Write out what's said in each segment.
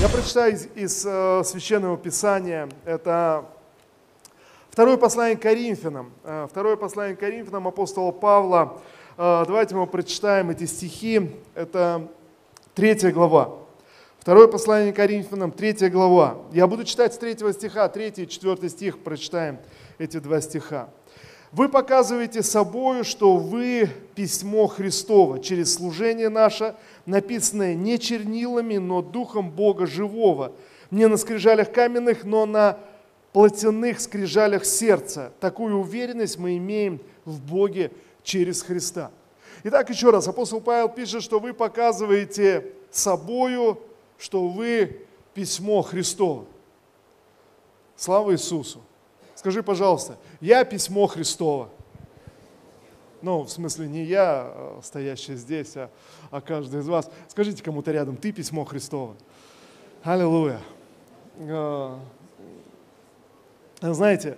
Я прочитаю из, из э, Священного Писания. Это второе послание к Коринфянам. Э, второе послание к Коринфянам апостола Павла. Э, давайте мы прочитаем эти стихи. Это третья глава. Второе послание к Коринфянам, третья глава. Я буду читать с третьего стиха, третий и четвертый стих, прочитаем эти два стиха. Вы показываете собою, что вы письмо Христово через служение наше, написанное не чернилами, но духом Бога живого, не на скрижалях каменных, но на плотяных скрижалях сердца. Такую уверенность мы имеем в Боге через Христа. Итак, еще раз, апостол Павел пишет, что вы показываете собою, что вы письмо Христово. Слава Иисусу! Скажи, пожалуйста, я письмо Христово. Ну, в смысле, не я, а стоящий здесь, а, а каждый из вас. Скажите кому-то рядом, ты письмо Христово. Аллилуйя. А, знаете,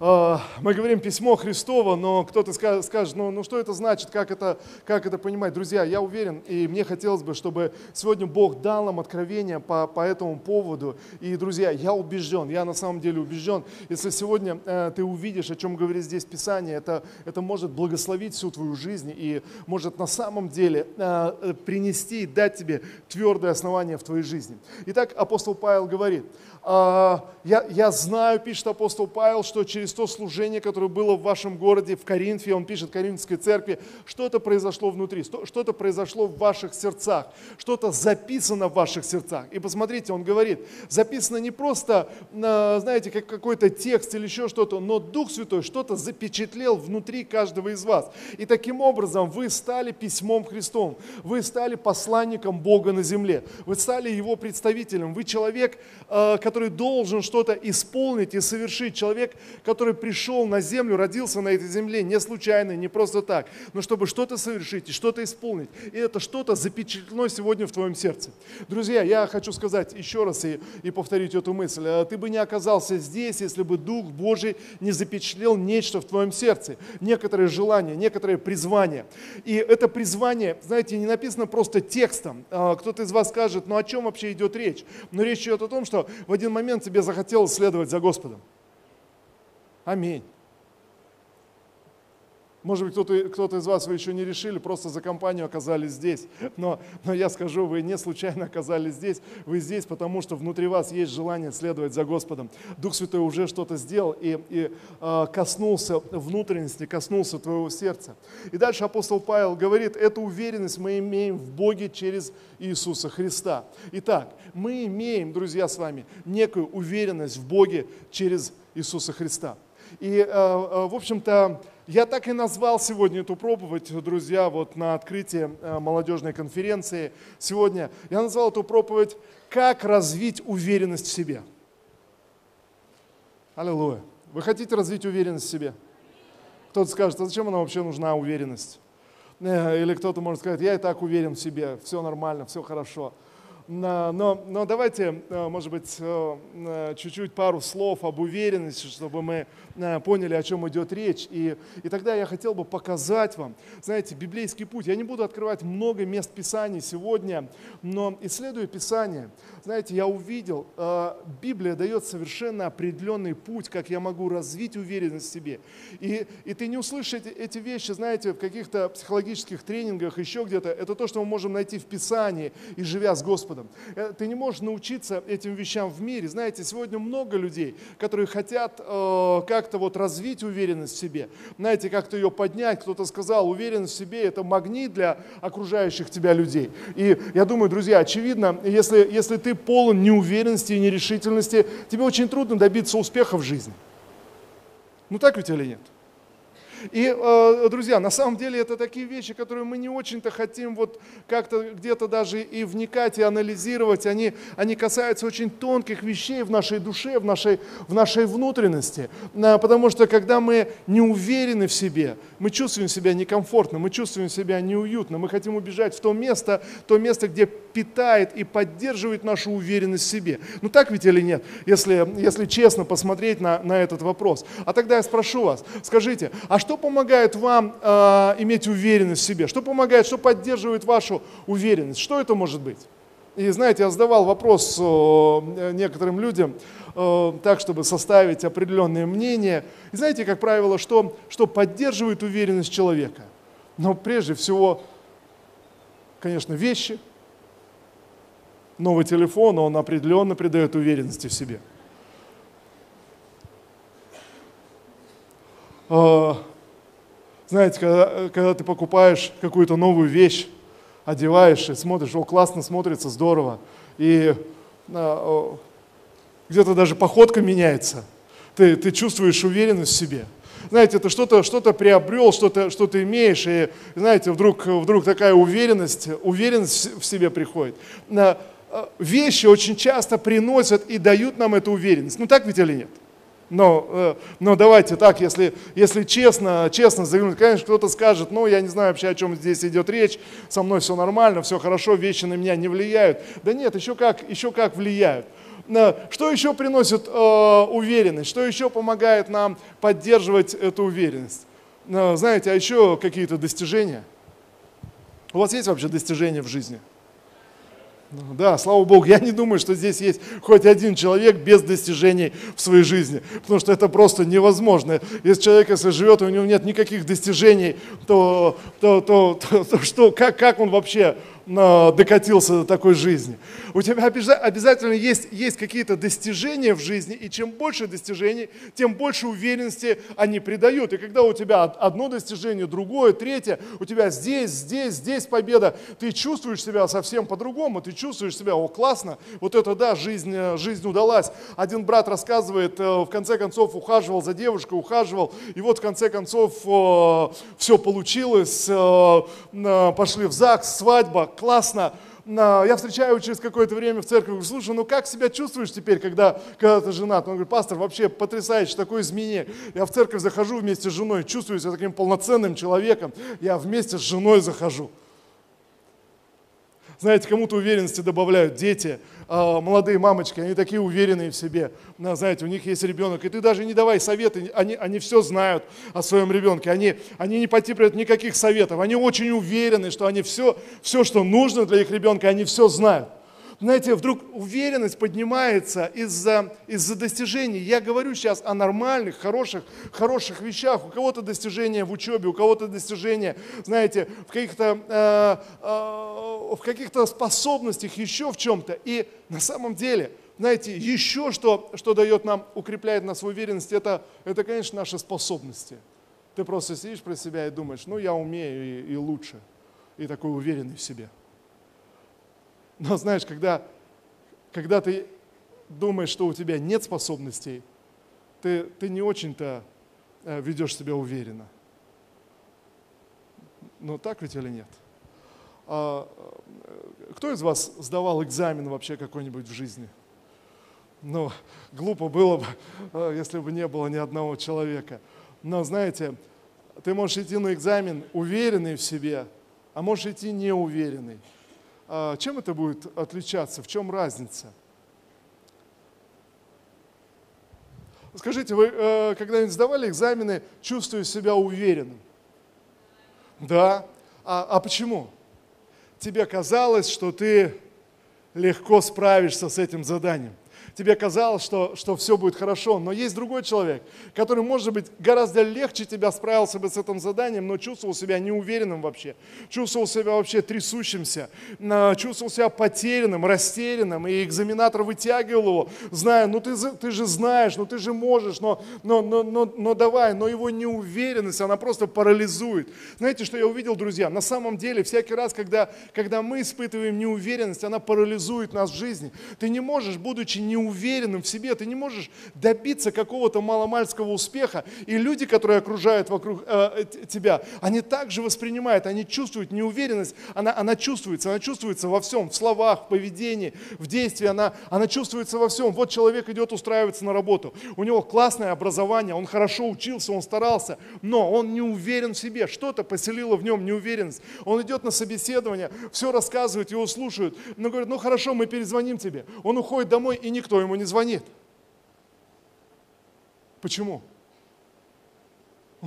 мы говорим письмо Христово, но кто-то скажет, ну, ну что это значит, как это, как это понимать? Друзья, я уверен, и мне хотелось бы, чтобы сегодня Бог дал нам откровение по, по этому поводу. И, друзья, я убежден, я на самом деле убежден, если сегодня э, ты увидишь, о чем говорит здесь Писание, это, это может благословить всю твою жизнь и может на самом деле э, принести, дать тебе твердое основание в твоей жизни. Итак, апостол Павел говорит, а, я, я знаю, пишет апостол Павел, что через то служение, которое было в вашем городе, в Коринфе, он пишет Коринфской церкви, что-то произошло внутри, что-то произошло в ваших сердцах, что-то записано в ваших сердцах. И посмотрите, он говорит, записано не просто, знаете, как какой-то текст или еще что-то, но Дух Святой что-то запечатлел внутри каждого из вас. И таким образом вы стали письмом Христом, вы стали посланником Бога на земле, вы стали Его представителем, вы человек, который который должен что-то исполнить и совершить. Человек, который пришел на землю, родился на этой земле не случайно, не просто так, но чтобы что-то совершить и что-то исполнить. И это что-то запечатлено сегодня в твоем сердце. Друзья, я хочу сказать еще раз и, и повторить эту мысль. Э, ты бы не оказался здесь, если бы Дух Божий не запечатлел нечто в твоем сердце. Некоторые желания, некоторые призвания. И это призвание, знаете, не написано просто текстом. Э, кто-то из вас скажет, ну о чем вообще идет речь? Но речь идет о том, что в один момент тебе захотелось следовать за Господом. Аминь. Может быть, кто-то, кто из вас вы еще не решили, просто за компанию оказались здесь. Но, но я скажу, вы не случайно оказались здесь. Вы здесь, потому что внутри вас есть желание следовать за Господом. Дух Святой уже что-то сделал и, и э, коснулся внутренности, коснулся твоего сердца. И дальше апостол Павел говорит, эту уверенность мы имеем в Боге через Иисуса Христа. Итак, мы имеем, друзья, с вами некую уверенность в Боге через Иисуса Христа. И, э, э, в общем-то, я так и назвал сегодня эту проповедь, друзья, вот на открытии э, молодежной конференции сегодня. Я назвал эту проповедь «Как развить уверенность в себе». Аллилуйя. Вы хотите развить уверенность в себе? Кто-то скажет, а зачем она вообще нужна, уверенность? Или кто-то может сказать, я и так уверен в себе, все нормально, все хорошо. Но, но давайте, э, может быть, э, э, чуть-чуть пару слов об уверенности, чтобы мы поняли, о чем идет речь. И, и тогда я хотел бы показать вам, знаете, библейский путь. Я не буду открывать много мест Писаний сегодня, но исследуя Писание, знаете, я увидел, Библия дает совершенно определенный путь, как я могу развить уверенность в себе. И, и ты не услышишь эти, вещи, знаете, в каких-то психологических тренингах, еще где-то. Это то, что мы можем найти в Писании и живя с Господом. Господом. Э, ты не можешь научиться этим вещам в мире. Знаете, сегодня много людей, которые хотят э, как-то вот развить уверенность в себе. Знаете, как-то ее поднять. Кто-то сказал, уверенность в себе – это магнит для окружающих тебя людей. И я думаю, друзья, очевидно, если, если ты полон неуверенности и нерешительности, тебе очень трудно добиться успеха в жизни. Ну так ведь или нет? И, э, друзья, на самом деле это такие вещи, которые мы не очень-то хотим вот как-то где-то даже и вникать, и анализировать. Они, они касаются очень тонких вещей в нашей душе, в нашей, в нашей внутренности. Потому что когда мы не уверены в себе, мы чувствуем себя некомфортно, мы чувствуем себя неуютно, мы хотим убежать в то место, то место, где питает и поддерживает нашу уверенность в себе. Ну так ведь или нет, если, если честно посмотреть на, на этот вопрос. А тогда я спрошу вас, скажите, а что помогает вам э, иметь уверенность в себе? Что помогает, что поддерживает вашу уверенность? Что это может быть? И знаете, я задавал вопрос некоторым людям, так, чтобы составить определенное мнение. И знаете, как правило, что, что поддерживает уверенность человека? Но прежде всего, конечно, вещи. Новый телефон, он определенно придает уверенности в себе. А, знаете, когда, когда ты покупаешь какую-то новую вещь, одеваешь и смотришь, о, классно смотрится, здорово, и а, где-то даже походка меняется, ты, ты чувствуешь уверенность в себе. Знаете, ты что-то что приобрел, что-то что имеешь, и, знаете, вдруг, вдруг такая уверенность, уверенность в себе приходит. А, вещи очень часто приносят и дают нам эту уверенность. Ну так ведь или нет? Но, э, но давайте так, если, если честно, честно заглянуть, конечно, кто-то скажет, ну, я не знаю вообще, о чем здесь идет речь, со мной все нормально, все хорошо, вещи на меня не влияют. Да нет, еще как, еще как влияют. Что еще приносит э, уверенность? Что еще помогает нам поддерживать эту уверенность? Знаете, а еще какие-то достижения? У вас есть вообще достижения в жизни? Да, слава Богу, я не думаю, что здесь есть хоть один человек без достижений в своей жизни, потому что это просто невозможно. Если человек, если живет, и у него нет никаких достижений, то, то, то, то, то что, как, как он вообще докатился до такой жизни. У тебя обязательно есть, есть какие-то достижения в жизни, и чем больше достижений, тем больше уверенности они придают. И когда у тебя одно достижение, другое, третье, у тебя здесь, здесь, здесь победа, ты чувствуешь себя совсем по-другому, ты чувствуешь себя, о, классно, вот это да, жизнь, жизнь удалась. Один брат рассказывает, э, в конце концов ухаживал за девушкой, ухаживал, и вот в конце концов э, все получилось, э, пошли в ЗАГС, свадьба, классно. Я встречаю через какое-то время в церкви, говорю, слушай, ну как себя чувствуешь теперь, когда, когда ты женат? Он говорит, пастор, вообще потрясающе, такое изменение. Я в церковь захожу вместе с женой, чувствую себя таким полноценным человеком. Я вместе с женой захожу. Знаете, кому-то уверенности добавляют дети, а, молодые мамочки, они такие уверенные в себе. Знаете, у них есть ребенок, и ты даже не давай советы, они, они все знают о своем ребенке, они, они не потипливают никаких советов, они очень уверены, что они все, все, что нужно для их ребенка, они все знают знаете, вдруг уверенность поднимается из-за из достижений. Я говорю сейчас о нормальных, хороших, хороших вещах. У кого-то достижения в учебе, у кого-то достижения, знаете, в каких-то, э, э, в каких-то способностях, еще в чем-то. И на самом деле, знаете, еще что, что дает нам, укрепляет нас в уверенности, это, это, конечно, наши способности. Ты просто сидишь про себя и думаешь, ну я умею и, и лучше. И такой уверенный в себе. Но знаешь, когда, когда ты думаешь, что у тебя нет способностей, ты, ты не очень-то э, ведешь себя уверенно. Ну так ведь или нет? А, э, кто из вас сдавал экзамен вообще какой-нибудь в жизни? Ну, глупо было бы, э, если бы не было ни одного человека. Но знаете, ты можешь идти на экзамен уверенный в себе, а можешь идти неуверенный. А, чем это будет отличаться? В чем разница? Скажите, вы э, когда-нибудь сдавали экзамены, чувствуя себя уверенным? Да. А, а почему? Тебе казалось, что ты легко справишься с этим заданием тебе казалось, что, что все будет хорошо, но есть другой человек, который, может быть, гораздо легче тебя справился бы с этим заданием, но чувствовал себя неуверенным вообще, чувствовал себя вообще трясущимся, чувствовал себя потерянным, растерянным, и экзаменатор вытягивал его, зная, ну ты, ты же знаешь, ну ты же можешь, но, но, но, но, но давай, но его неуверенность, она просто парализует. Знаете, что я увидел, друзья? На самом деле, всякий раз, когда, когда мы испытываем неуверенность, она парализует нас в жизни. Ты не можешь, будучи неуверенным, неуверенным в себе, ты не можешь добиться какого-то маломальского успеха. И люди, которые окружают вокруг э, тебя, они также воспринимают, они чувствуют неуверенность, она, она чувствуется, она чувствуется во всем, в словах, в поведении, в действии, она, она чувствуется во всем. Вот человек идет устраиваться на работу, у него классное образование, он хорошо учился, он старался, но он не уверен в себе, что-то поселило в нем неуверенность. Он идет на собеседование, все рассказывает, его слушают, но говорит, ну хорошо, мы перезвоним тебе. Он уходит домой и никто ему не звонит. Почему?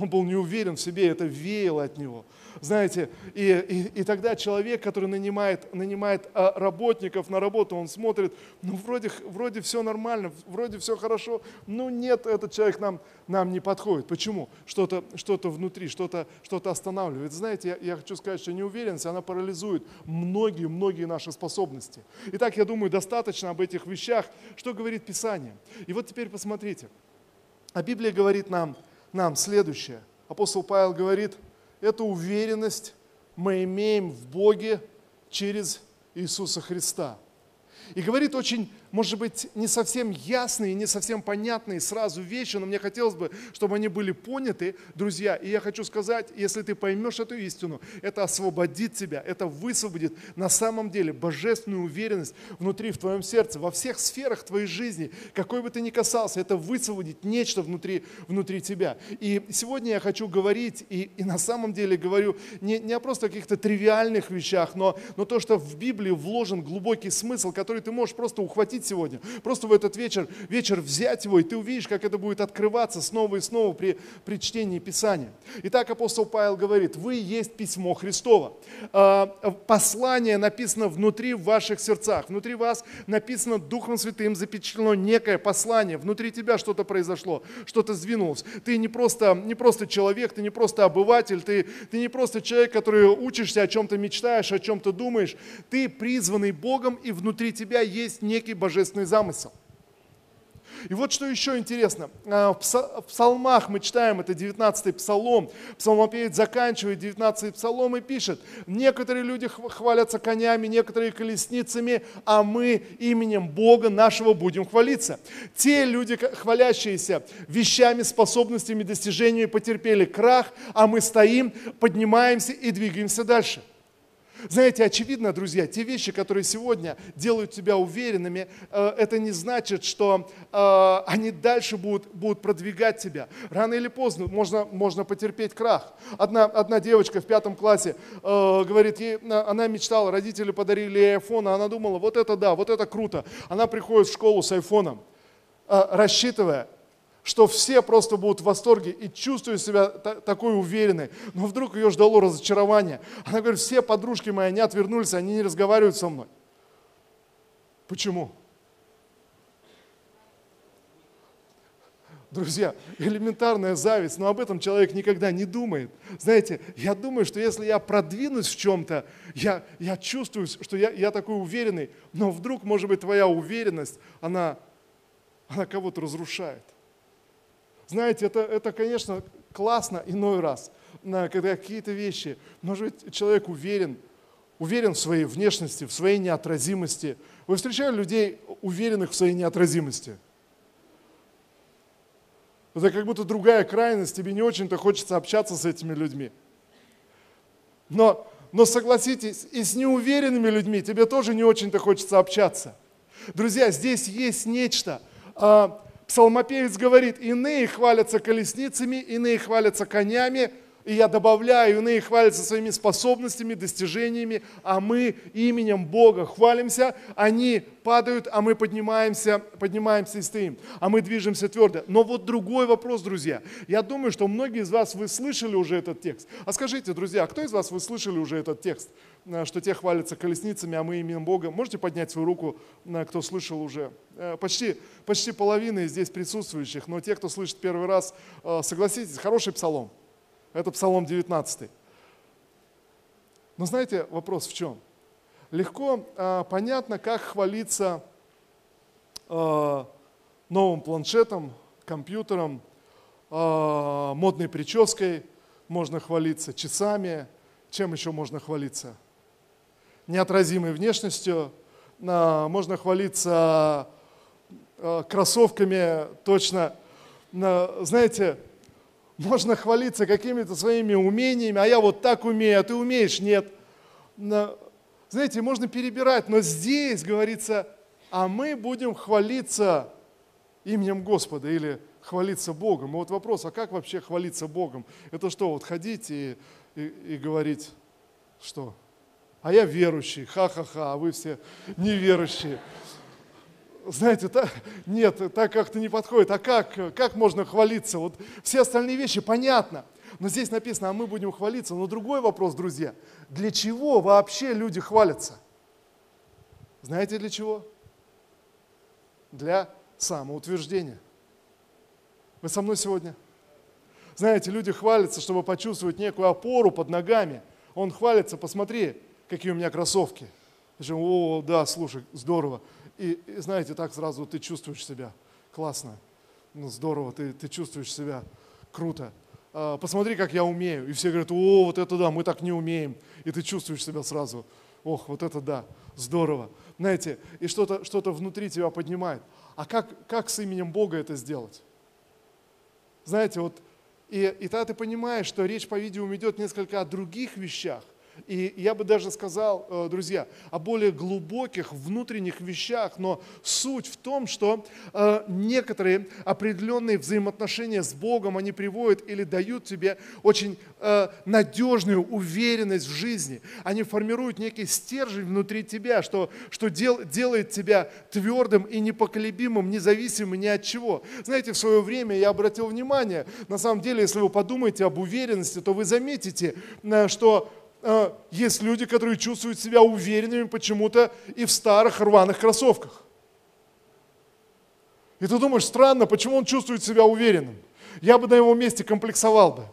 Он был не уверен в себе, это веяло от него. Знаете, и, и, и тогда человек, который нанимает, нанимает а, работников на работу, он смотрит, ну вроде, вроде все нормально, вроде все хорошо, ну нет, этот человек нам, нам не подходит. Почему? Что-то что внутри, что-то что останавливает. Знаете, я, я хочу сказать, что неуверенность, она парализует многие-многие наши способности. Итак, я думаю, достаточно об этих вещах, что говорит Писание. И вот теперь посмотрите. А Библия говорит нам, нам следующее. Апостол Павел говорит – эту уверенность мы имеем в Боге через Иисуса Христа. И говорит очень может быть, не совсем ясные, не совсем понятные сразу вещи, но мне хотелось бы, чтобы они были поняты, друзья. И я хочу сказать, если ты поймешь эту истину, это освободит тебя, это высвободит на самом деле божественную уверенность внутри в твоем сердце, во всех сферах твоей жизни, какой бы ты ни касался, это высвободит нечто внутри, внутри тебя. И сегодня я хочу говорить, и, и на самом деле говорю не, не о просто каких-то тривиальных вещах, но, но то, что в Библии вложен глубокий смысл, который ты можешь просто ухватить захватить сегодня. Просто в этот вечер, вечер взять его, и ты увидишь, как это будет открываться снова и снова при, при чтении Писания. Итак, апостол Павел говорит, вы есть письмо Христово. А, послание написано внутри в ваших сердцах. Внутри вас написано Духом Святым запечатлено некое послание. Внутри тебя что-то произошло, что-то сдвинулось. Ты не просто, не просто человек, ты не просто обыватель, ты, ты не просто человек, который учишься, о чем-то мечтаешь, о чем-то думаешь. Ты призванный Богом, и внутри тебя есть некий божественный божественный замысел. И вот что еще интересно. А, в псалмах мы читаем, это 19-й псалом. Псалмопевец заканчивает 19-й псалом и пишет, некоторые люди хвалятся конями, некоторые колесницами, а мы именем Бога нашего будем хвалиться. Те люди, хвалящиеся вещами, способностями, достижениями, потерпели крах, а мы стоим, поднимаемся и двигаемся дальше. Знаете, очевидно, друзья, те вещи, которые сегодня делают тебя уверенными, э, это не значит, что э, они дальше будут, будут продвигать тебя. Рано или поздно можно, можно потерпеть крах. Одна, одна девочка в пятом классе э, говорит, ей, она мечтала, родители подарили ей iPhone, а она думала, вот это да, вот это круто. Она приходит в школу с айфоном, рассчитывая, что все просто будут в восторге и чувствуют себя такой уверенной. Но вдруг ее ждало разочарование. Она говорит, все подружки мои, они отвернулись, они не разговаривают со мной. Почему? Друзья, элементарная зависть, но об этом человек никогда не думает. Знаете, я думаю, что если я продвинусь в чем-то, я, я чувствую, что я, я такой уверенный, но вдруг, может быть, твоя уверенность, она, она кого-то разрушает. Знаете, это, это, конечно, классно иной раз, когда какие-то вещи, может быть, человек уверен, уверен в своей внешности, в своей неотразимости. Вы встречали людей, уверенных в своей неотразимости? Это как будто другая крайность, тебе не очень-то хочется общаться с этими людьми. Но, но согласитесь, и с неуверенными людьми тебе тоже не очень-то хочется общаться. Друзья, здесь есть нечто. А, псалмопевец говорит, иные хвалятся колесницами, иные хвалятся конями, и я добавляю, иные хвалятся своими способностями, достижениями, а мы именем Бога хвалимся, они падают, а мы поднимаемся, поднимаемся и стоим, а мы движемся твердо. Но вот другой вопрос, друзья. Я думаю, что многие из вас, вы слышали уже этот текст. А скажите, друзья, кто из вас, вы слышали уже этот текст, э, что те хвалятся колесницами, а мы именем Бога? Можете поднять свою руку, э, кто слышал уже? Э, почти, почти половина здесь присутствующих, но те, кто слышит первый раз, согласитесь, хороший псалом. Это Псалом 19. Но знаете, вопрос в чем? Легко э, понятно, как хвалиться э, новым планшетом, компьютером, э, модной прической, можно хвалиться часами, чем еще можно хвалиться? Неотразимой внешностью, э, можно хвалиться э, кроссовками, точно. Э, знаете, можно хвалиться какими-то своими умениями, а я вот так умею, а ты умеешь, нет. Знаете, можно перебирать, но здесь говорится, а мы будем хвалиться именем Господа или хвалиться Богом. И вот вопрос, а как вообще хвалиться Богом? Это что, вот ходить и, и, и говорить, что? А я верующий, ха-ха-ха, а вы все неверующие. Знаете, так, нет, так как-то не подходит. А как, как можно хвалиться? Вот все остальные вещи понятно. Но здесь написано, а мы будем хвалиться. Но другой вопрос, друзья. Для чего вообще люди хвалятся? Знаете для чего? Для самоутверждения. Вы со мной сегодня? Знаете, люди хвалятся, чтобы почувствовать некую опору под ногами. Он хвалится, посмотри, какие у меня кроссовки. О, да, слушай, здорово. И, и знаете, так сразу ты чувствуешь себя классно, ну здорово, ты, ты чувствуешь себя круто. А, посмотри, как я умею. И все говорят, о, вот это да, мы так не умеем. И ты чувствуешь себя сразу, ох, вот это да, здорово. Знаете, и что-то что внутри тебя поднимает. А как, как с именем Бога это сделать? Знаете, вот, и, и тогда ты понимаешь, что речь, по-видимому, идет несколько о других вещах, и я бы даже сказал, э, друзья, о более глубоких внутренних вещах, но суть в том, что э, некоторые определенные взаимоотношения с Богом, они приводят или дают тебе очень э, надежную уверенность в жизни. Они формируют некий стержень внутри тебя, что, что дел, делает тебя твердым и непоколебимым, независимым ни от чего. Знаете, в свое время я обратил внимание, на самом деле, если вы подумаете об уверенности, то вы заметите, что а, есть люди, которые чувствуют себя уверенными почему-то и в старых рваных кроссовках. И ты думаешь, странно, почему он чувствует себя уверенным? Я бы на его месте комплексовал бы.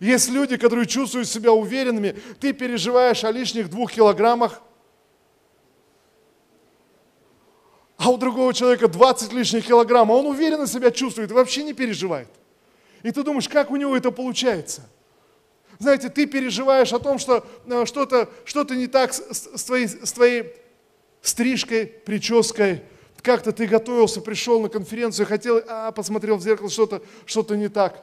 Есть люди, которые чувствуют себя уверенными, ты переживаешь о лишних двух килограммах, а у другого человека 20 лишних килограмм, а он уверенно себя чувствует и вообще не переживает. И ты думаешь, как у него это получается? Знаете, ты переживаешь о том, что э, что-то что не так с, с, твоей, с твоей стрижкой, прической, как-то ты готовился, пришел на конференцию, хотел, а, посмотрел в зеркало, что-то что не так.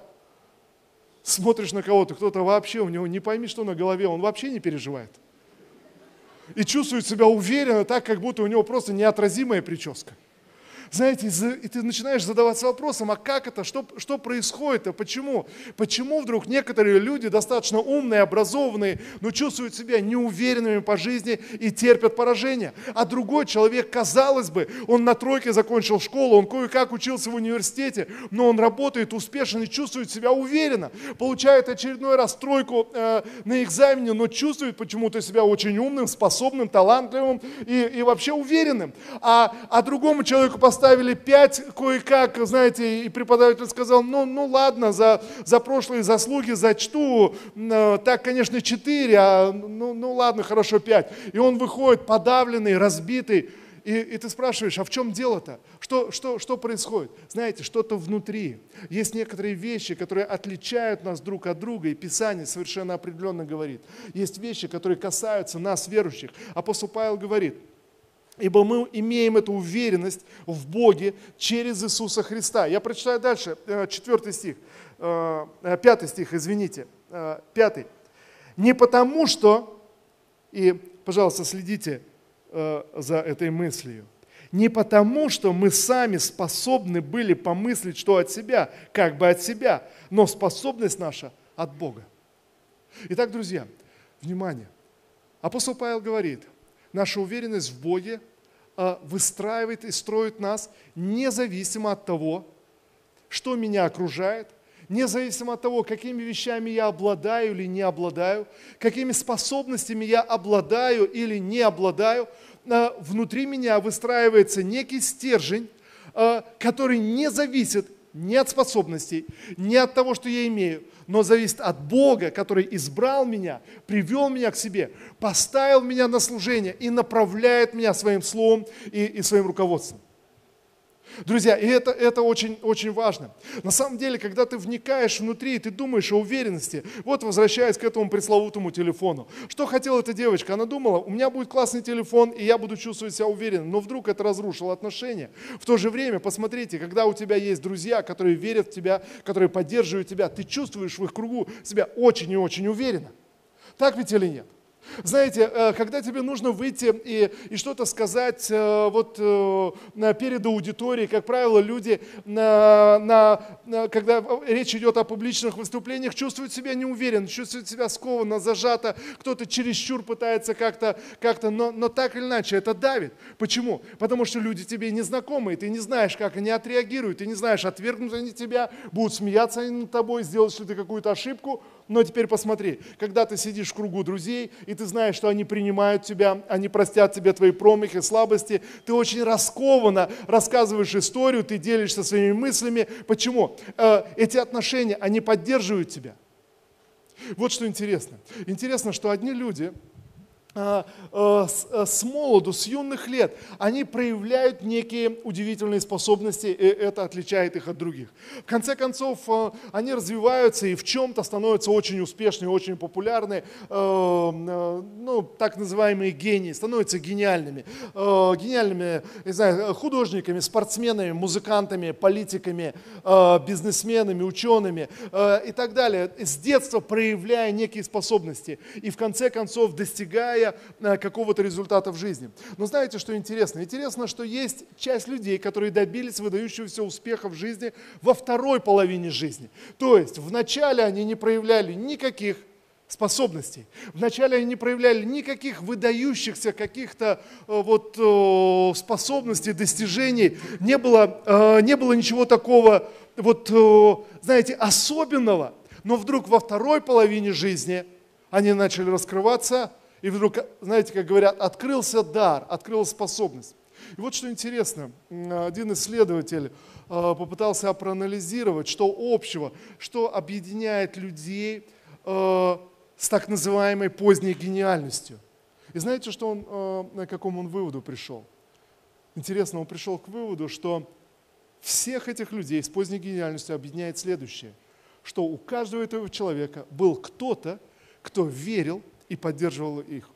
Смотришь на кого-то, кто-то вообще, у него не пойми, что на голове, он вообще не переживает. И чувствует себя уверенно, так, как будто у него просто неотразимая прическа знаете, и ты начинаешь задаваться вопросом, а как это, что, что происходит, а почему? Почему вдруг некоторые люди, достаточно умные, образованные, но чувствуют себя неуверенными по жизни и терпят поражение? А другой человек, казалось бы, он на тройке закончил школу, он кое-как учился в университете, но он работает успешно и чувствует себя уверенно, получает очередной раз тройку э, на экзамене, но чувствует почему-то себя очень умным, способным, талантливым и, и вообще уверенным. А, а другому человеку поставить поставили пять кое-как, знаете, и преподаватель сказал, ну, ну ладно, за, за прошлые заслуги зачту, э, так, конечно, четыре, а ну, ну ладно, хорошо, пять. И он выходит подавленный, разбитый, и, и ты спрашиваешь, а в чем дело-то? Что, что, что происходит? Знаете, что-то внутри. Есть некоторые вещи, которые отличают нас друг от друга, и Писание совершенно определенно говорит. Есть вещи, которые касаются нас, верующих. Апостол Павел говорит – Ибо мы имеем эту уверенность в Боге через Иисуса Христа. Я прочитаю дальше, э, четвертый стих, э, э, пятый стих, извините, пятый. Не потому что, и, пожалуйста, следите за этой мыслью, не потому, что мы сами способны были помыслить, что от себя, как бы от себя, но способность наша от Бога. Итак, друзья, внимание. Апостол Павел говорит – наша уверенность в Боге а, выстраивает и строит нас независимо от того, что меня окружает, независимо от того, какими вещами я обладаю или не обладаю, какими способностями я обладаю или не обладаю, а, внутри меня выстраивается некий стержень, а, который не зависит ни от способностей, ни от того, что я имею, но зависит от Бога, который избрал меня, привел меня к себе, поставил меня на служение и направляет меня своим словом и, и своим руководством. Друзья, и это, это очень, очень важно. На самом деле, когда ты вникаешь внутри, и ты думаешь о уверенности, вот возвращаясь к этому пресловутому телефону. Что хотела эта девочка? Она думала, у меня будет классный телефон, и я буду чувствовать себя уверенно. Но вдруг это разрушило отношения. В то же время, посмотрите, когда у тебя есть друзья, которые верят в тебя, которые поддерживают тебя, ты чувствуешь в их кругу себя очень и очень уверенно. Так ведь или нет? Знаете, э, когда тебе нужно выйти и, и что-то сказать э, вот э, перед аудиторией, как правило, люди, на, на, когда речь идет о публичных выступлениях, чувствуют себя неуверенно, чувствуют себя скованно, зажато, кто-то чересчур пытается как-то, как но, но так или иначе это давит. Почему? Потому что люди тебе незнакомые, ты не знаешь, как они отреагируют, ты не знаешь, отвергнут они тебя, будут смеяться они над тобой, сделаешь ли ты какую-то ошибку, но теперь посмотри, когда ты сидишь в кругу друзей, и ты знаешь, что они принимают тебя, они простят тебе твои промахи, слабости, ты очень раскованно рассказываешь историю, ты делишься своими мыслями. Почему? Э, эти отношения, они поддерживают тебя. Вот что интересно. Интересно, что одни люди, а, а, а, с молоду, с юных лет, они проявляют некие удивительные способности, и это отличает их от других. В конце концов, они развиваются и в чем-то становятся очень успешными, очень популярны, ну, так называемые гении, становятся гениальными. Гениальными, не знаю, художниками, спортсменами, музыкантами, политиками, бизнесменами, учеными и так далее. С детства проявляя некие способности и в конце концов достигая Э, какого-то результата в жизни. Но знаете, что интересно? Интересно, что есть часть людей, которые добились выдающегося успеха в жизни во второй половине жизни. То есть вначале они не проявляли никаких способностей. Вначале они не проявляли никаких выдающихся каких-то э, вот э, способностей, достижений. Не было, не было ничего такого, вот, знаете, особенного. Но вдруг во второй половине жизни они начали раскрываться, и вдруг, знаете, как говорят, открылся дар, открылась способность. И вот что интересно, один исследователь э, попытался проанализировать, что общего, что объединяет людей э, с так называемой поздней гениальностью. И знаете, что он, э, на каком он выводу пришел? Интересно, он пришел к выводу, что всех этих людей с поздней гениальностью объединяет следующее, что у каждого этого человека был кто-то, кто верил и поддерживал их.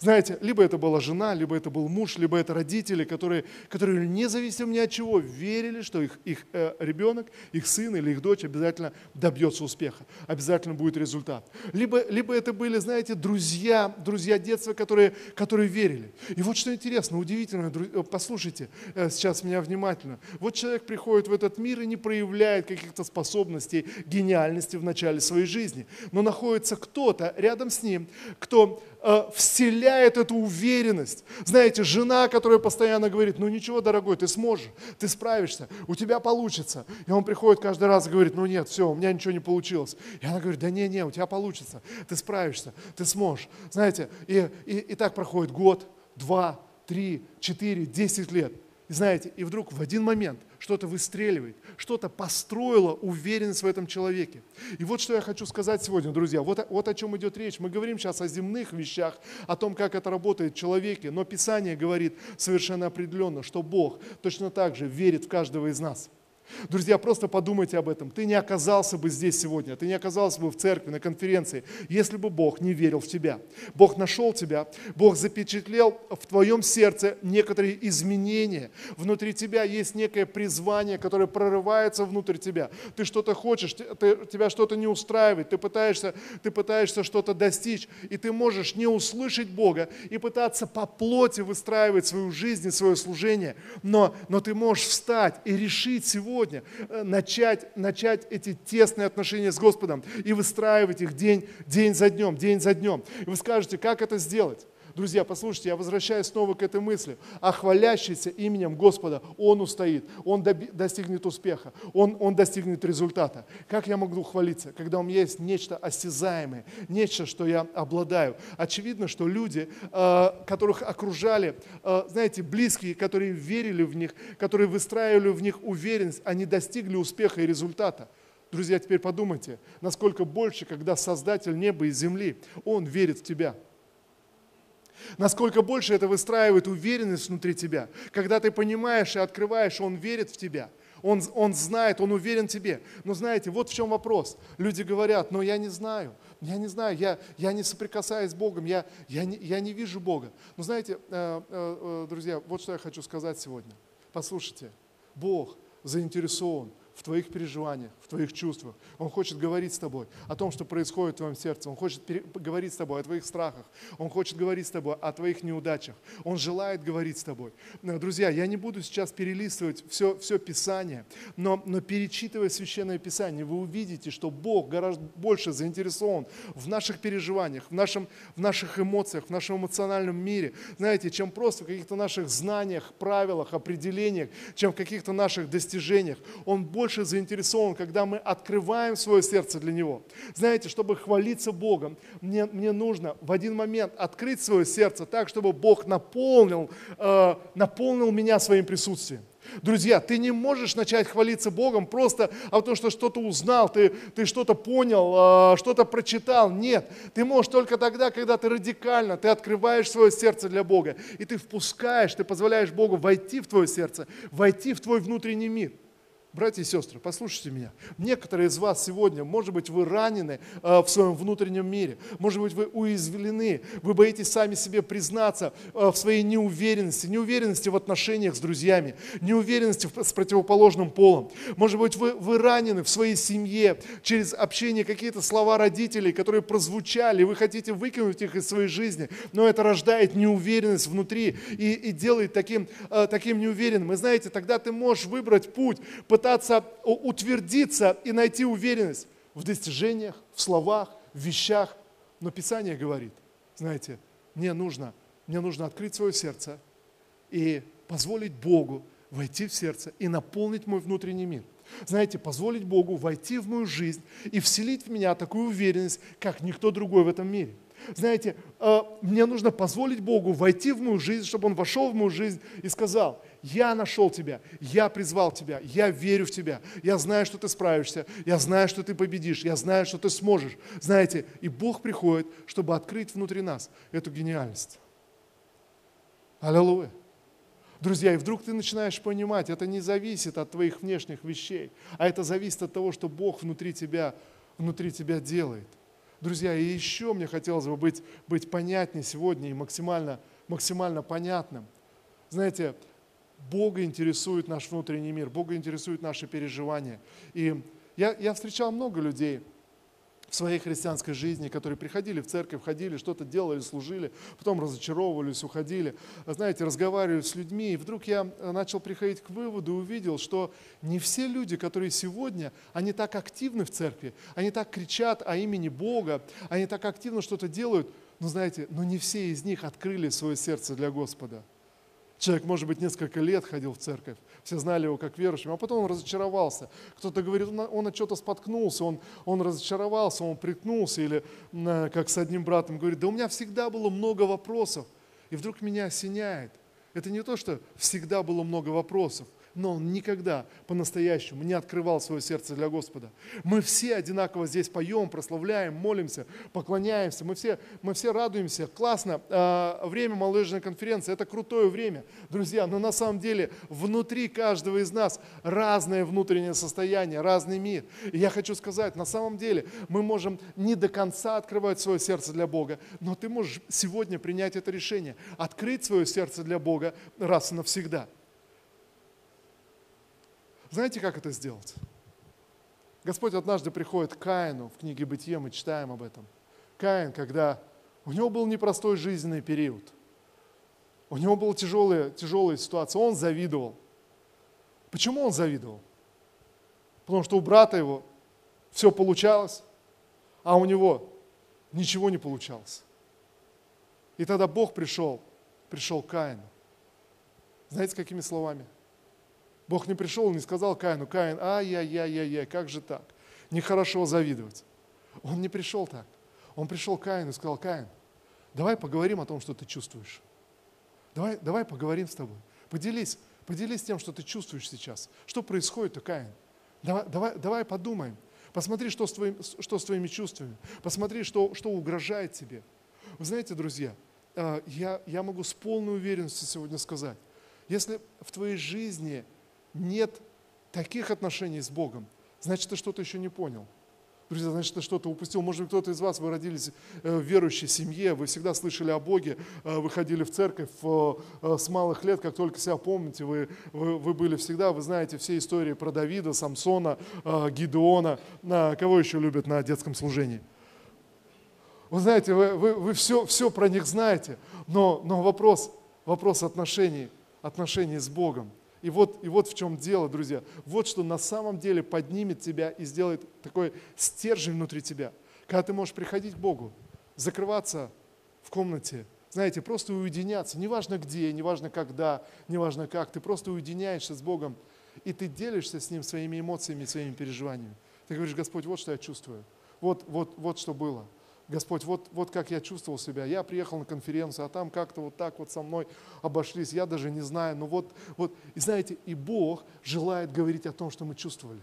Знаете, либо это была жена, либо это был муж, либо это родители, которые, которые независимо ни от чего верили, что их, их э, ребенок, их сын или их дочь обязательно добьется успеха, обязательно будет результат. Либо, либо это были, знаете, друзья, друзья детства, которые, которые верили. И вот что интересно, удивительно, э, послушайте э, сейчас меня внимательно. Вот человек приходит в этот мир и не проявляет каких-то способностей, гениальности в начале своей жизни, но находится кто-то рядом с ним, кто э, вселяет эту уверенность. Знаете, жена, которая постоянно говорит, ну ничего, дорогой, ты сможешь, ты справишься, у тебя получится. И он приходит каждый раз и говорит, ну нет, все, у меня ничего не получилось. И она говорит, да не, не, у тебя получится, ты справишься, ты сможешь. Знаете, и, и, и так проходит год, два, три, четыре, десять лет. И знаете, и вдруг в один момент что-то выстреливает, что-то построило уверенность в этом человеке. И вот что я хочу сказать сегодня, друзья, вот, вот о чем идет речь. Мы говорим сейчас о земных вещах, о том, как это работает в человеке, но Писание говорит совершенно определенно, что Бог точно так же верит в каждого из нас – Друзья, просто подумайте об этом. Ты не оказался бы здесь сегодня, ты не оказался бы в церкви, на конференции, если бы Бог не верил в тебя. Бог нашел тебя, Бог запечатлел в твоем сердце некоторые изменения. Внутри тебя есть некое призвание, которое прорывается внутрь тебя. Ты что-то хочешь, ты, тебя что-то не устраивает, ты пытаешься, ты пытаешься что-то достичь, и ты можешь не услышать Бога и пытаться по плоти выстраивать свою жизнь и свое служение, но, но ты можешь встать и решить сегодня, сегодня э, начать, начать эти тесные отношения с Господом и выстраивать их день, день за днем, день за днем. И вы скажете, как это сделать? Друзья, послушайте, я возвращаюсь снова к этой мысли. А хвалящийся именем Господа, он устоит, он достигнет успеха, он, он достигнет результата. Как я могу хвалиться, когда у меня есть нечто осязаемое, нечто, что я обладаю? Очевидно, что люди, э, которых окружали, э, знаете, близкие, которые верили в них, которые выстраивали в них уверенность, они достигли успеха и результата. Друзья, теперь подумайте, насколько больше, когда Создатель неба и земли, Он верит в тебя – Насколько больше это выстраивает уверенность внутри тебя. Когда ты понимаешь и открываешь, Он верит в тебя. Он, он знает, он уверен в тебе. Но знаете, вот в чем вопрос. Люди говорят, но я не знаю, я не знаю, я, я не соприкасаюсь с Богом, я, я, не, я не вижу Бога. Но знаете, э, э, э, друзья, вот что я хочу сказать сегодня. Послушайте, Бог заинтересован в твоих переживаниях, в твоих чувствах. Он хочет говорить с тобой о том, что происходит в твоем сердце. Он хочет говорить с тобой о твоих страхах. Он хочет говорить с тобой о твоих неудачах. Он желает говорить с тобой. Друзья, я не буду сейчас перелистывать все, все Писание, но, но перечитывая Священное Писание, вы увидите, что Бог гораздо больше заинтересован в наших переживаниях, в, нашем, в наших эмоциях, в нашем эмоциональном мире, знаете, чем просто в каких-то наших знаниях, правилах, определениях, чем в каких-то наших достижениях. Он больше заинтересован, когда мы открываем свое сердце для Него. Знаете, чтобы хвалиться Богом, мне, мне нужно в один момент открыть свое сердце так, чтобы Бог наполнил, э, наполнил меня своим присутствием. Друзья, ты не можешь начать хвалиться Богом просто о том, что что-то узнал, ты, ты что-то понял, а, что-то прочитал. Нет, ты можешь только тогда, когда ты радикально, ты открываешь свое сердце для Бога, и ты впускаешь, ты позволяешь Богу войти в твое сердце, войти в твой внутренний мир. Братья и сестры, послушайте меня. Некоторые из вас сегодня, может быть, вы ранены э, в своем внутреннем мире, может быть, вы уязвлены, вы боитесь сами себе признаться э, в своей неуверенности, неуверенности в отношениях с друзьями, неуверенности с противоположным полом. Может быть, вы, вы ранены в своей семье через общение, какие-то слова родителей, которые прозвучали, вы хотите выкинуть их из своей жизни, но это рождает неуверенность внутри и, и делает таким, э, таким неуверенным. И знаете, тогда ты можешь выбрать путь, пытаться утвердиться и найти уверенность в достижениях, в словах, в вещах. Но Писание говорит, знаете, мне нужно, мне нужно открыть свое сердце и позволить Богу войти в сердце и наполнить мой внутренний мир. Знаете, позволить Богу войти в мою жизнь и вселить в меня такую уверенность, как никто другой в этом мире. Знаете, э, мне нужно позволить Богу войти в мою жизнь, чтобы Он вошел в мою жизнь и сказал, я нашел тебя, я призвал тебя, я верю в тебя, я знаю, что ты справишься, я знаю, что ты победишь, я знаю, что ты сможешь. Знаете, и Бог приходит, чтобы открыть внутри нас эту гениальность. Аллилуйя. Друзья, и вдруг ты начинаешь понимать, это не зависит от твоих внешних вещей, а это зависит от того, что Бог внутри тебя, внутри тебя делает. Друзья, и еще мне хотелось бы быть, быть понятнее сегодня и максимально, максимально понятным. Знаете, Бога интересует наш внутренний мир, Бога интересует наши переживания. И я, я встречал много людей, в своей христианской жизни, которые приходили в церковь, ходили, что-то делали, служили, потом разочаровывались, уходили, знаете, разговаривали с людьми. И вдруг я начал приходить к выводу и увидел, что не все люди, которые сегодня, они так активны в церкви, они так кричат о имени Бога, они так активно что-то делают, но знаете, но не все из них открыли свое сердце для Господа. Человек, может быть, несколько лет ходил в церковь, все знали его как верующим, а потом он разочаровался. Кто-то говорит, он, он от чего-то споткнулся, он, он разочаровался, он приткнулся, или как с одним братом говорит, да у меня всегда было много вопросов, и вдруг меня осеняет. Это не то, что всегда было много вопросов, но он никогда по-настоящему не открывал свое сердце для Господа. Мы все одинаково здесь поем, прославляем, молимся, поклоняемся, мы все, мы все радуемся. Классно, а, время молодежной конференции – это крутое время, друзья, но на самом деле внутри каждого из нас разное внутреннее состояние, разный мир. И я хочу сказать, на самом деле мы можем не до конца открывать свое сердце для Бога, но ты можешь сегодня принять это решение, открыть свое сердце для Бога раз и навсегда – знаете, как это сделать? Господь однажды приходит к Каину, в книге Бытие мы читаем об этом. Каин, когда у него был непростой жизненный период, у него была тяжелая, тяжелая ситуация, он завидовал. Почему он завидовал? Потому что у брата его все получалось, а у него ничего не получалось. И тогда Бог пришел, пришел к Каину. Знаете, какими словами? Бог не пришел и не сказал Каину, Каин, ай-яй-яй-яй, как же так? Нехорошо завидовать. Он не пришел так. Он пришел к Каину и сказал, Каин, давай поговорим о том, что ты чувствуешь. Давай, давай поговорим с тобой. Поделись, поделись тем, что ты чувствуешь сейчас. Что происходит-то, Каин? Давай, давай, давай подумаем. Посмотри, что с, твоим, что с твоими чувствами. Посмотри, что, что угрожает тебе. Вы знаете, друзья, э, я, я могу с полной уверенностью сегодня сказать, если в твоей жизни нет таких отношений с Богом, значит, ты что-то еще не понял. Друзья, значит, ты что-то упустил. Может быть, кто-то из вас, вы родились э, в верующей семье, вы всегда слышали о Боге, э, вы ходили в церковь э, с малых лет, как только себя помните, вы, вы, вы были всегда, вы знаете все истории про Давида, Самсона, Гидеона, кого еще любят на детском служении. Вы знаете, вы, вы, вы все, все про них знаете, но, но вопрос, вопрос отношений, отношений с Богом – и вот, и вот в чем дело, друзья. Вот что на самом деле поднимет тебя и сделает такой стержень внутри тебя. Когда ты можешь приходить к Богу, закрываться в комнате, знаете, просто уединяться, неважно где, неважно когда, неважно как, ты просто уединяешься с Богом, и ты делишься с Ним своими эмоциями, своими переживаниями. Ты говоришь, Господь, вот что я чувствую, вот, вот, вот что было. Господь, вот, вот как я чувствовал себя. Я приехал на конференцию, а там как-то вот так вот со мной обошлись. Я даже не знаю. Но вот, вот, и знаете, и Бог желает говорить о том, что мы чувствовали.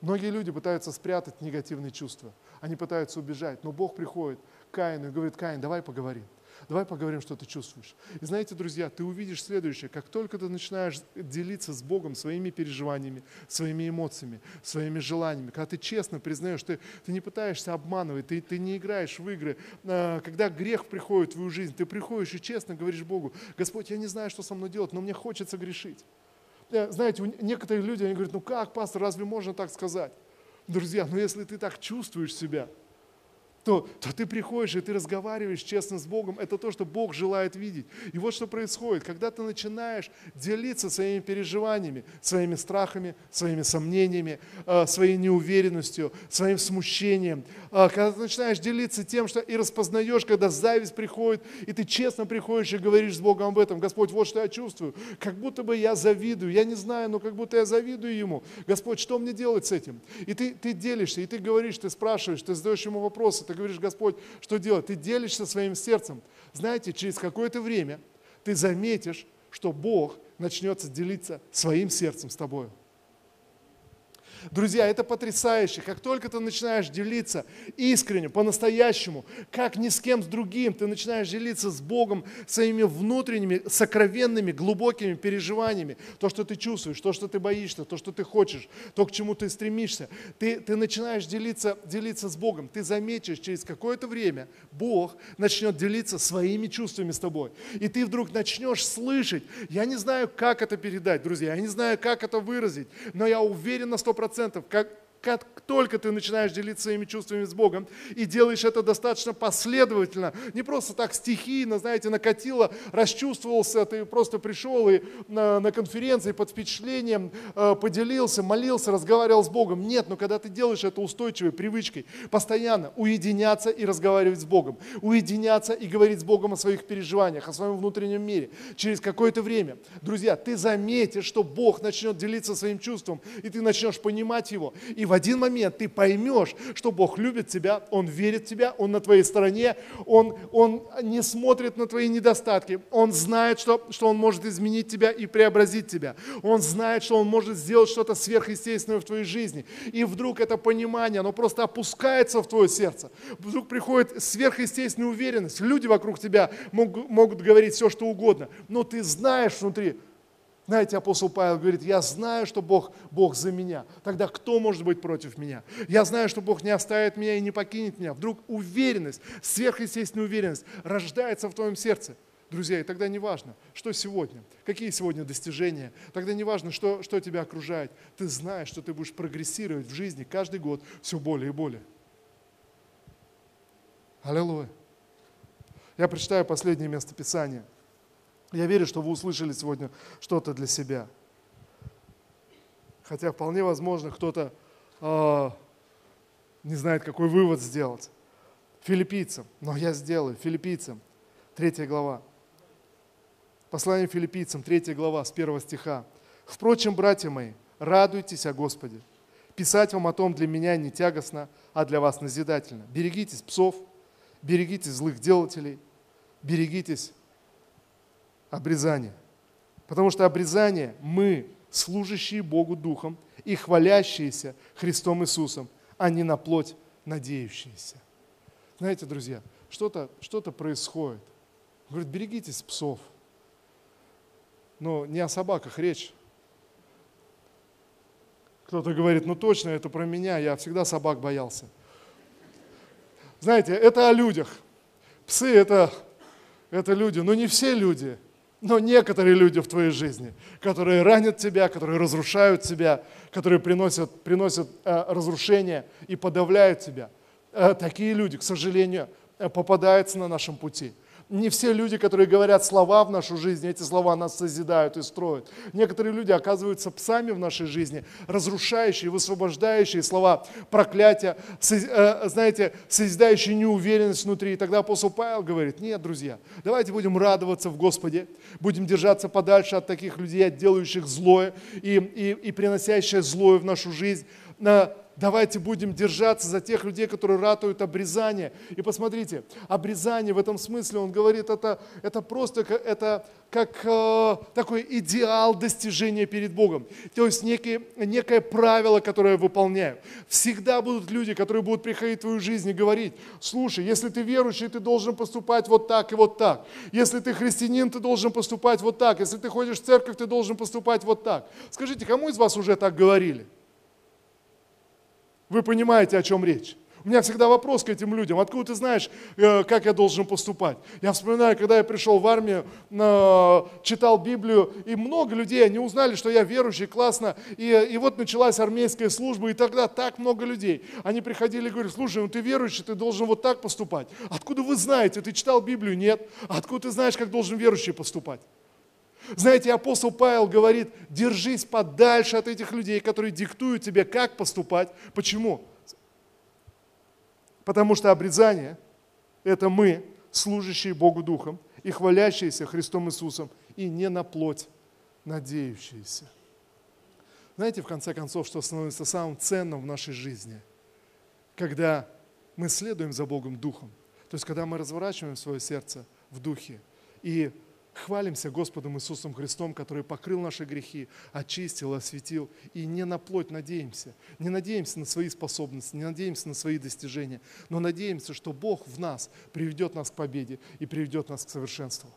Многие люди пытаются спрятать негативные чувства. Они пытаются убежать. Но Бог приходит к Каину и говорит, Каин, давай поговорим. Давай поговорим, что ты чувствуешь. И знаете, друзья, ты увидишь следующее. Как только ты начинаешь делиться с Богом своими переживаниями, своими эмоциями, своими желаниями, когда ты честно признаешь, ты, ты не пытаешься обманывать, ты, ты не играешь в игры. А, когда грех приходит в твою жизнь, ты приходишь и честно говоришь Богу, Господь, я не знаю, что со мной делать, но мне хочется грешить. Э, знаете, некоторые люди, они говорят, ну как, пастор, разве можно так сказать? Друзья, ну если ты так чувствуешь себя, то, то ты приходишь и ты разговариваешь честно с Богом. Это то, что Бог желает видеть. И вот что происходит. Когда ты начинаешь делиться своими переживаниями, своими страхами, своими сомнениями, э, своей неуверенностью, своим смущением, э, когда ты начинаешь делиться тем, что и распознаешь, когда зависть приходит, и ты честно приходишь и говоришь с Богом об этом. Господь, вот что я чувствую. Как будто бы я завидую. Я не знаю, но как будто я завидую Ему. Господь, что мне делать с этим? И ты, ты делишься, и ты говоришь, ты спрашиваешь, ты задаешь Ему вопросы, ты говоришь, Господь, что делать? Ты делишься своим сердцем. Знаете, через какое-то время ты заметишь, что Бог начнется делиться своим сердцем с тобой. Друзья, это потрясающе. Как только ты начинаешь делиться искренне, по-настоящему, как ни с кем с другим, ты начинаешь делиться с Богом своими внутренними, сокровенными, глубокими переживаниями, то, что ты чувствуешь, то, что ты боишься, то, что ты хочешь, то, к чему ты стремишься, ты, ты начинаешь делиться, делиться с Богом. Ты заметишь, через какое-то время Бог начнет делиться своими чувствами с тобой. И ты вдруг начнешь слышать. Я не знаю, как это передать, друзья, я не знаю, как это выразить, но я уверен на 100%, процентов, как как только ты начинаешь делиться своими чувствами с Богом и делаешь это достаточно последовательно, не просто так стихийно, знаете, накатило, расчувствовался, ты просто пришел и на, на конференции под впечатлением э, поделился, молился, разговаривал с Богом. Нет, но когда ты делаешь это устойчивой привычкой, постоянно уединяться и разговаривать с Богом, уединяться и говорить с Богом о своих переживаниях, о своем внутреннем мире, через какое-то время, друзья, ты заметишь, что Бог начнет делиться своим чувством, и ты начнешь понимать его, и в один момент ты поймешь, что Бог любит тебя, Он верит в тебя, Он на твоей стороне, Он, он не смотрит на твои недостатки, Он знает, что, что Он может изменить тебя и преобразить тебя. Он знает, что Он может сделать что-то сверхъестественное в твоей жизни. И вдруг это понимание, оно просто опускается в твое сердце. Вдруг приходит сверхъестественная уверенность. Люди вокруг тебя могут, могут говорить все, что угодно, но ты знаешь внутри, знаете, апостол Павел говорит, я знаю, что Бог, Бог за меня. Тогда кто может быть против меня? Я знаю, что Бог не оставит меня и не покинет меня. Вдруг уверенность, сверхъестественная уверенность рождается в твоем сердце. Друзья, и тогда не важно, что сегодня, какие сегодня достижения, тогда не важно, что, что тебя окружает. Ты знаешь, что ты будешь прогрессировать в жизни каждый год все более и более. Аллилуйя. Я прочитаю последнее место Писания – я верю, что вы услышали сегодня что-то для себя. Хотя вполне возможно, кто-то э, не знает, какой вывод сделать. Филиппийцам, но я сделаю. Филиппийцам, третья глава. Послание филиппийцам, третья глава, с первого стиха. «Впрочем, братья мои, радуйтесь о Господе. Писать вам о том для меня не тягостно, а для вас назидательно. Берегитесь псов, берегитесь злых делателей, берегитесь обрезание. Потому что обрезание мы, служащие Богу Духом и хвалящиеся Христом Иисусом, а не на плоть надеющиеся. Знаете, друзья, что-то что происходит. Говорит, берегитесь псов. Но не о собаках речь. Кто-то говорит, ну точно, это про меня, я всегда собак боялся. Знаете, это о людях. Псы это, это люди, но не все люди, но некоторые люди в твоей жизни, которые ранят тебя, которые разрушают тебя, которые приносят, приносят э, разрушение и подавляют тебя. Э, такие люди, к сожалению, э, попадаются на нашем пути не все люди, которые говорят слова в нашу жизнь, эти слова нас созидают и строят. Некоторые люди оказываются псами в нашей жизни, разрушающие, высвобождающие слова проклятия, э, знаете, созидающие неуверенность внутри. И тогда апостол Павел говорит, нет, друзья, давайте будем радоваться в Господе, будем держаться подальше от таких людей, делающих злое и, и, и приносящее злое в нашу жизнь. Давайте будем держаться за тех людей, которые ратуют обрезание. И посмотрите, обрезание в этом смысле, он говорит, это, это просто это как э, такой идеал достижения перед Богом. То есть некие, некое правило, которое я выполняю. Всегда будут люди, которые будут приходить в твою жизнь и говорить, слушай, если ты верующий, ты должен поступать вот так и вот так. Если ты христианин, ты должен поступать вот так. Если ты ходишь в церковь, ты должен поступать вот так. Скажите, кому из вас уже так говорили? Вы понимаете, о чем речь? У меня всегда вопрос к этим людям, откуда ты знаешь, э, как я должен поступать? Я вспоминаю, когда я пришел в армию, читал Библию, и много людей, они узнали, что я верующий, классно, и, и вот началась армейская служба, и тогда так много людей. Они приходили и говорили, слушай, ну ты верующий, ты должен вот так поступать. Откуда вы знаете, ты читал Библию? Нет. Откуда ты знаешь, как должен верующий поступать? Знаете, апостол Павел говорит, держись подальше от этих людей, которые диктуют тебе, как поступать. Почему? Потому что обрезание – это мы, служащие Богу Духом и хвалящиеся Христом Иисусом, и не на плоть надеющиеся. Знаете, в конце концов, что становится самым ценным в нашей жизни? Когда мы следуем за Богом Духом. То есть, когда мы разворачиваем свое сердце в Духе и Хвалимся Господом Иисусом Христом, который покрыл наши грехи, очистил, осветил. И не на плоть надеемся. Не надеемся на свои способности, не надеемся на свои достижения, но надеемся, что Бог в нас приведет нас к победе и приведет нас к совершенству.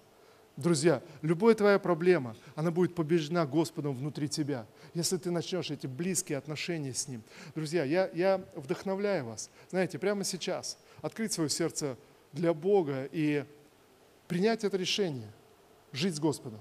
Друзья, любая твоя проблема, она будет побеждена Господом внутри тебя, если ты начнешь эти близкие отношения с Ним. Друзья, я, я вдохновляю вас, знаете, прямо сейчас открыть свое сердце для Бога и принять это решение – жить с Господом.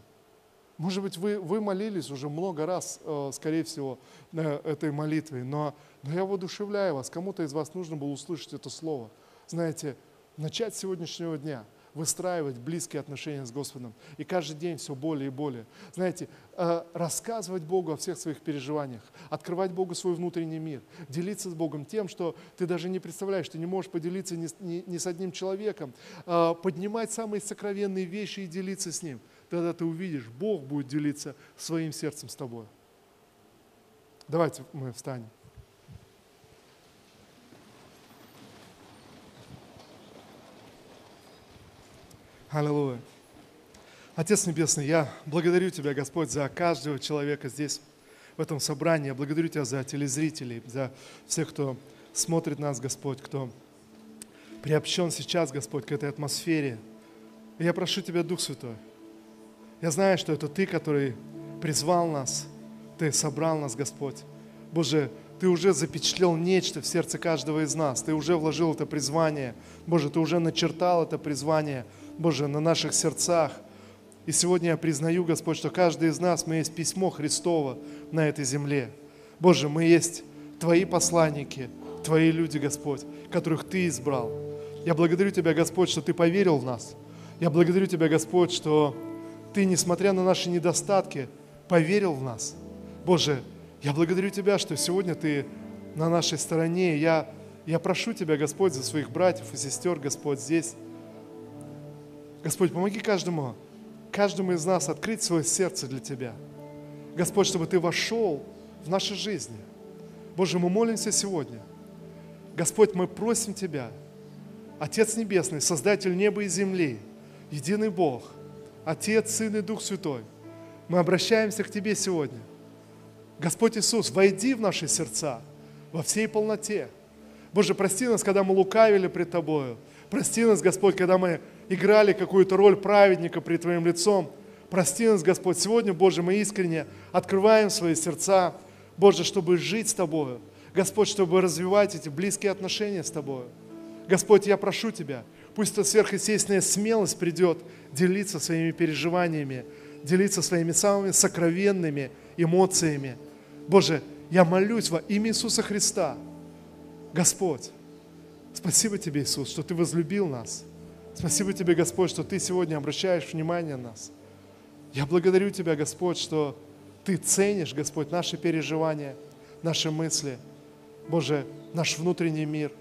Может быть, вы, вы молились уже много раз, э, скорее всего, этой молитвой, но, но я воодушевляю вас, кому-то из вас нужно было услышать это слово. Знаете, начать с сегодняшнего дня – выстраивать близкие отношения с Господом. И каждый день все более и более. Знаете, э, рассказывать Богу о всех своих переживаниях, открывать Богу свой внутренний мир, делиться с Богом тем, что ты даже не представляешь, ты не можешь поделиться ни, ни, ни с одним человеком, э, поднимать самые сокровенные вещи и делиться с Ним. Тогда ты увидишь, Бог будет делиться своим сердцем с тобой. Давайте мы встанем. Аллилуйя. Отец Небесный, я благодарю Тебя, Господь, за каждого человека здесь, в этом собрании. Я благодарю Тебя за телезрителей, за всех, кто смотрит нас, Господь, кто приобщен сейчас, Господь, к этой атмосфере. И я прошу Тебя, Дух Святой, я знаю, что это Ты, который призвал нас, Ты собрал нас, Господь. Боже, Ты уже запечатлел нечто в сердце каждого из нас. Ты уже вложил это призвание. Боже, Ты уже начертал это призвание – Боже, на наших сердцах. И сегодня я признаю, Господь, что каждый из нас, мы есть письмо Христово на этой земле. Боже, мы есть Твои посланники, Твои люди, Господь, которых Ты избрал. Я благодарю Тебя, Господь, что Ты поверил в нас. Я благодарю Тебя, Господь, что Ты, несмотря на наши недостатки, поверил в нас. Боже, я благодарю Тебя, что сегодня Ты на нашей стороне. Я, я прошу Тебя, Господь, за своих братьев и сестер, Господь, здесь. Господь, помоги каждому, каждому из нас открыть свое сердце для Тебя. Господь, чтобы Ты вошел в наши жизни. Боже, мы молимся сегодня. Господь, мы просим Тебя, Отец Небесный, Создатель неба и земли, Единый Бог, Отец, Сын и Дух Святой, мы обращаемся к Тебе сегодня. Господь Иисус, войди в наши сердца во всей полноте. Боже, прости нас, когда мы лукавили пред Тобою. Прости нас, Господь, когда мы играли какую-то роль праведника при Твоим лицом. Прости нас, Господь. Сегодня, Боже, мы искренне открываем свои сердца. Боже, чтобы жить с Тобою. Господь, чтобы развивать эти близкие отношения с Тобою. Господь, я прошу Тебя, пусть эта сверхъестественная смелость придет делиться своими переживаниями, делиться своими самыми сокровенными эмоциями. Боже, я молюсь во имя Иисуса Христа. Господь, спасибо Тебе, Иисус, что Ты возлюбил нас. Спасибо Тебе, Господь, что Ты сегодня обращаешь внимание на нас. Я благодарю Тебя, Господь, что Ты ценишь, Господь, наши переживания, наши мысли, Боже, наш внутренний мир.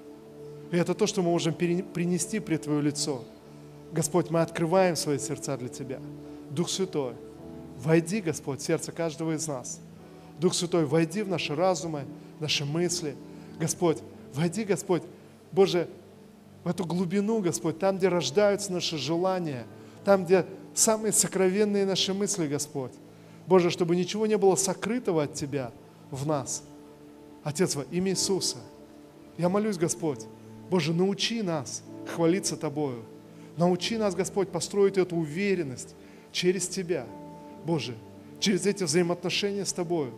И это то, что мы можем принести при Твое лицо. Господь, мы открываем свои сердца для Тебя. Дух Святой, войди, Господь, в сердце каждого из нас. Дух Святой, войди в наши разумы, наши мысли. Господь, войди, Господь, Боже, в эту глубину, Господь, там, где рождаются наши желания, там, где самые сокровенные наши мысли, Господь. Боже, чтобы ничего не было сокрытого от Тебя в нас. Отец, во имя Иисуса, я молюсь, Господь, Боже, научи нас хвалиться Тобою. Научи нас, Господь, построить эту уверенность через Тебя. Боже, через эти взаимоотношения с Тобою.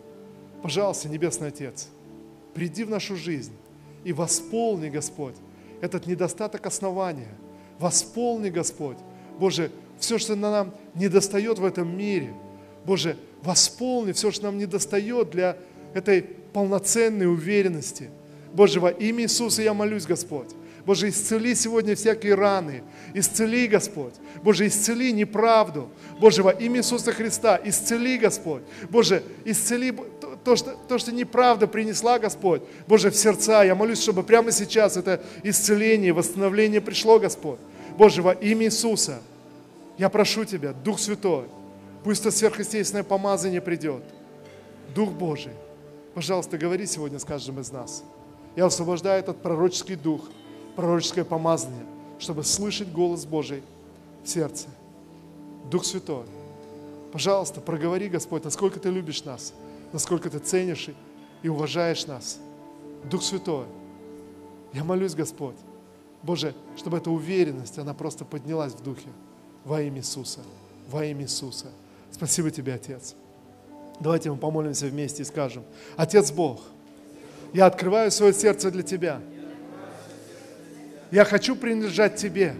Пожалуйста, Небесный Отец, приди в нашу жизнь и восполни, Господь, этот недостаток основания. Восполни, Господь, Боже, все, что нам не достает в этом мире. Боже, восполни все, что нам не достает для этой полноценной уверенности. Боже, во имя Иисуса я молюсь, Господь. Боже, исцели сегодня всякие раны. Исцели, Господь. Боже, исцели неправду. Боже, во имя Иисуса Христа, исцели, Господь. Боже, исцели то, что, то, что неправда принесла, Господь. Боже, в сердца. Я молюсь, чтобы прямо сейчас это исцеление, восстановление пришло, Господь. Боже, во имя Иисуса, я прошу Тебя, Дух Святой, пусть это сверхъестественное помазание придет. Дух Божий, пожалуйста, говори сегодня с каждым из нас. Я освобождаю этот пророческий дух, пророческое помазание, чтобы слышать голос Божий в сердце. Дух Святой, пожалуйста, проговори, Господь, насколько Ты любишь нас, насколько Ты ценишь и уважаешь нас. Дух Святой, я молюсь, Господь, Боже, чтобы эта уверенность, она просто поднялась в духе во имя Иисуса, во имя Иисуса. Спасибо Тебе, Отец. Давайте мы помолимся вместе и скажем, Отец Бог, я открываю свое сердце для Тебя. Я хочу принадлежать Тебе.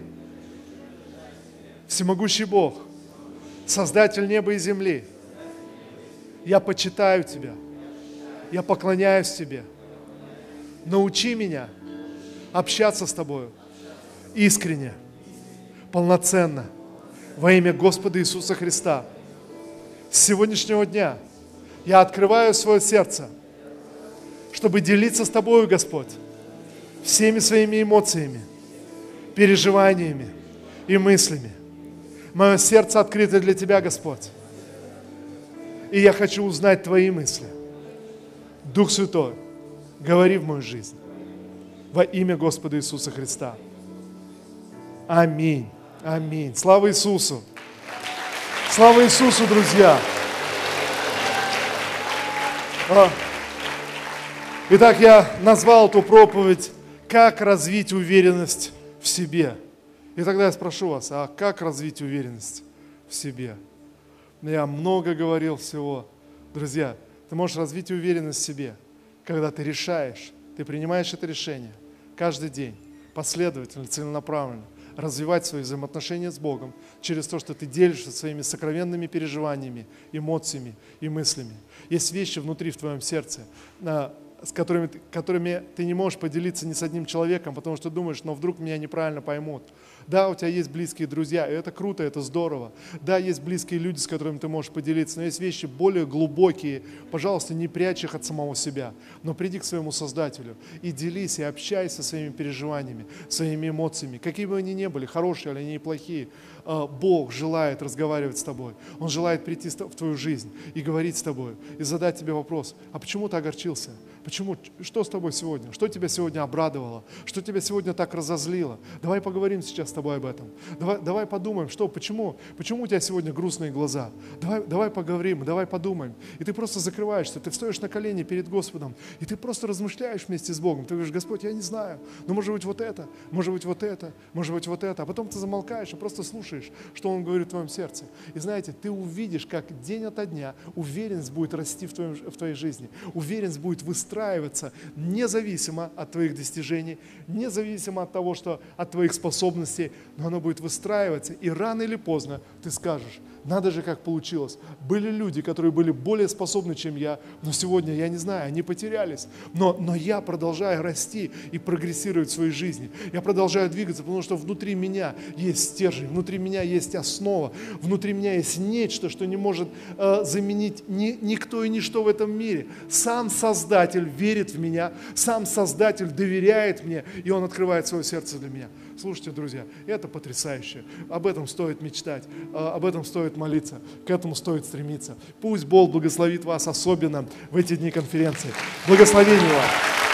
Всемогущий Бог, Создатель неба и земли. Я почитаю Тебя. Я поклоняюсь Тебе. Научи меня общаться с Тобою искренне, полноценно, во имя Господа Иисуса Христа. С сегодняшнего дня я открываю свое сердце, чтобы делиться с Тобою, Господь, всеми своими эмоциями, переживаниями и мыслями. Мое сердце открыто для Тебя, Господь. И я хочу узнать Твои мысли. Дух Святой, говори в мою жизнь. Во имя Господа Иисуса Христа. Аминь. Аминь. Слава Иисусу. Слава Иисусу, друзья. Итак, я назвал эту проповедь «Как развить уверенность в себе». И тогда я спрошу вас, а как развить уверенность в себе? Я много говорил всего. Друзья, ты можешь развить уверенность в себе, когда ты решаешь, ты принимаешь это решение каждый день, последовательно, целенаправленно, развивать свои взаимоотношения с Богом через то, что ты делишься своими сокровенными переживаниями, эмоциями и мыслями. Есть вещи внутри в твоем сердце, с которыми, которыми ты не можешь поделиться ни с одним человеком, потому что думаешь, но вдруг меня неправильно поймут. Да, у тебя есть близкие друзья, и это круто, это здорово. Да, есть близкие люди, с которыми ты можешь поделиться, но есть вещи более глубокие. Пожалуйста, не прячь их от самого себя, но приди к своему Создателю и делись, и общайся своими переживаниями, своими эмоциями, какие бы они ни были, хорошие или они плохие. А, Бог желает разговаривать с тобой. Он желает прийти в твою жизнь и говорить с тобой, и задать тебе вопрос, а почему ты огорчился? Почему? Что с тобой сегодня? Что тебя сегодня обрадовало? Что тебя сегодня так разозлило? Давай поговорим сейчас с тобой об этом. Давай, давай подумаем, что, почему, почему у тебя сегодня грустные глаза. Давай, давай поговорим, давай подумаем. И ты просто закрываешься, ты встаешь на колени перед Господом, и ты просто размышляешь вместе с Богом. Ты говоришь, Господь, я не знаю, но может быть вот это, может быть вот это, может быть вот это. А потом ты замолкаешь и просто слушаешь, что Он говорит в твоем сердце. И знаете, ты увидишь, как день ото дня уверенность будет расти в, твоем, в твоей жизни. Уверенность будет выстраиваться независимо от твоих достижений, независимо от того, что от твоих способностей, но оно будет выстраиваться. И рано или поздно ты скажешь, надо же, как получилось. Были люди, которые были более способны, чем я, но сегодня, я не знаю, они потерялись. Но, но я продолжаю расти и прогрессировать в своей жизни. Я продолжаю двигаться, потому что внутри меня есть стержень, внутри меня есть основа, внутри меня есть нечто, что не может э, заменить ни, никто и ничто в этом мире. Сам Создатель верит в меня, сам Создатель доверяет мне, и Он открывает свое сердце для меня. Слушайте, друзья, это потрясающе. Об этом стоит мечтать, а, об этом стоит молиться, к этому стоит стремиться. Пусть Бог благословит вас особенно в эти дни конференции. Благословение вам!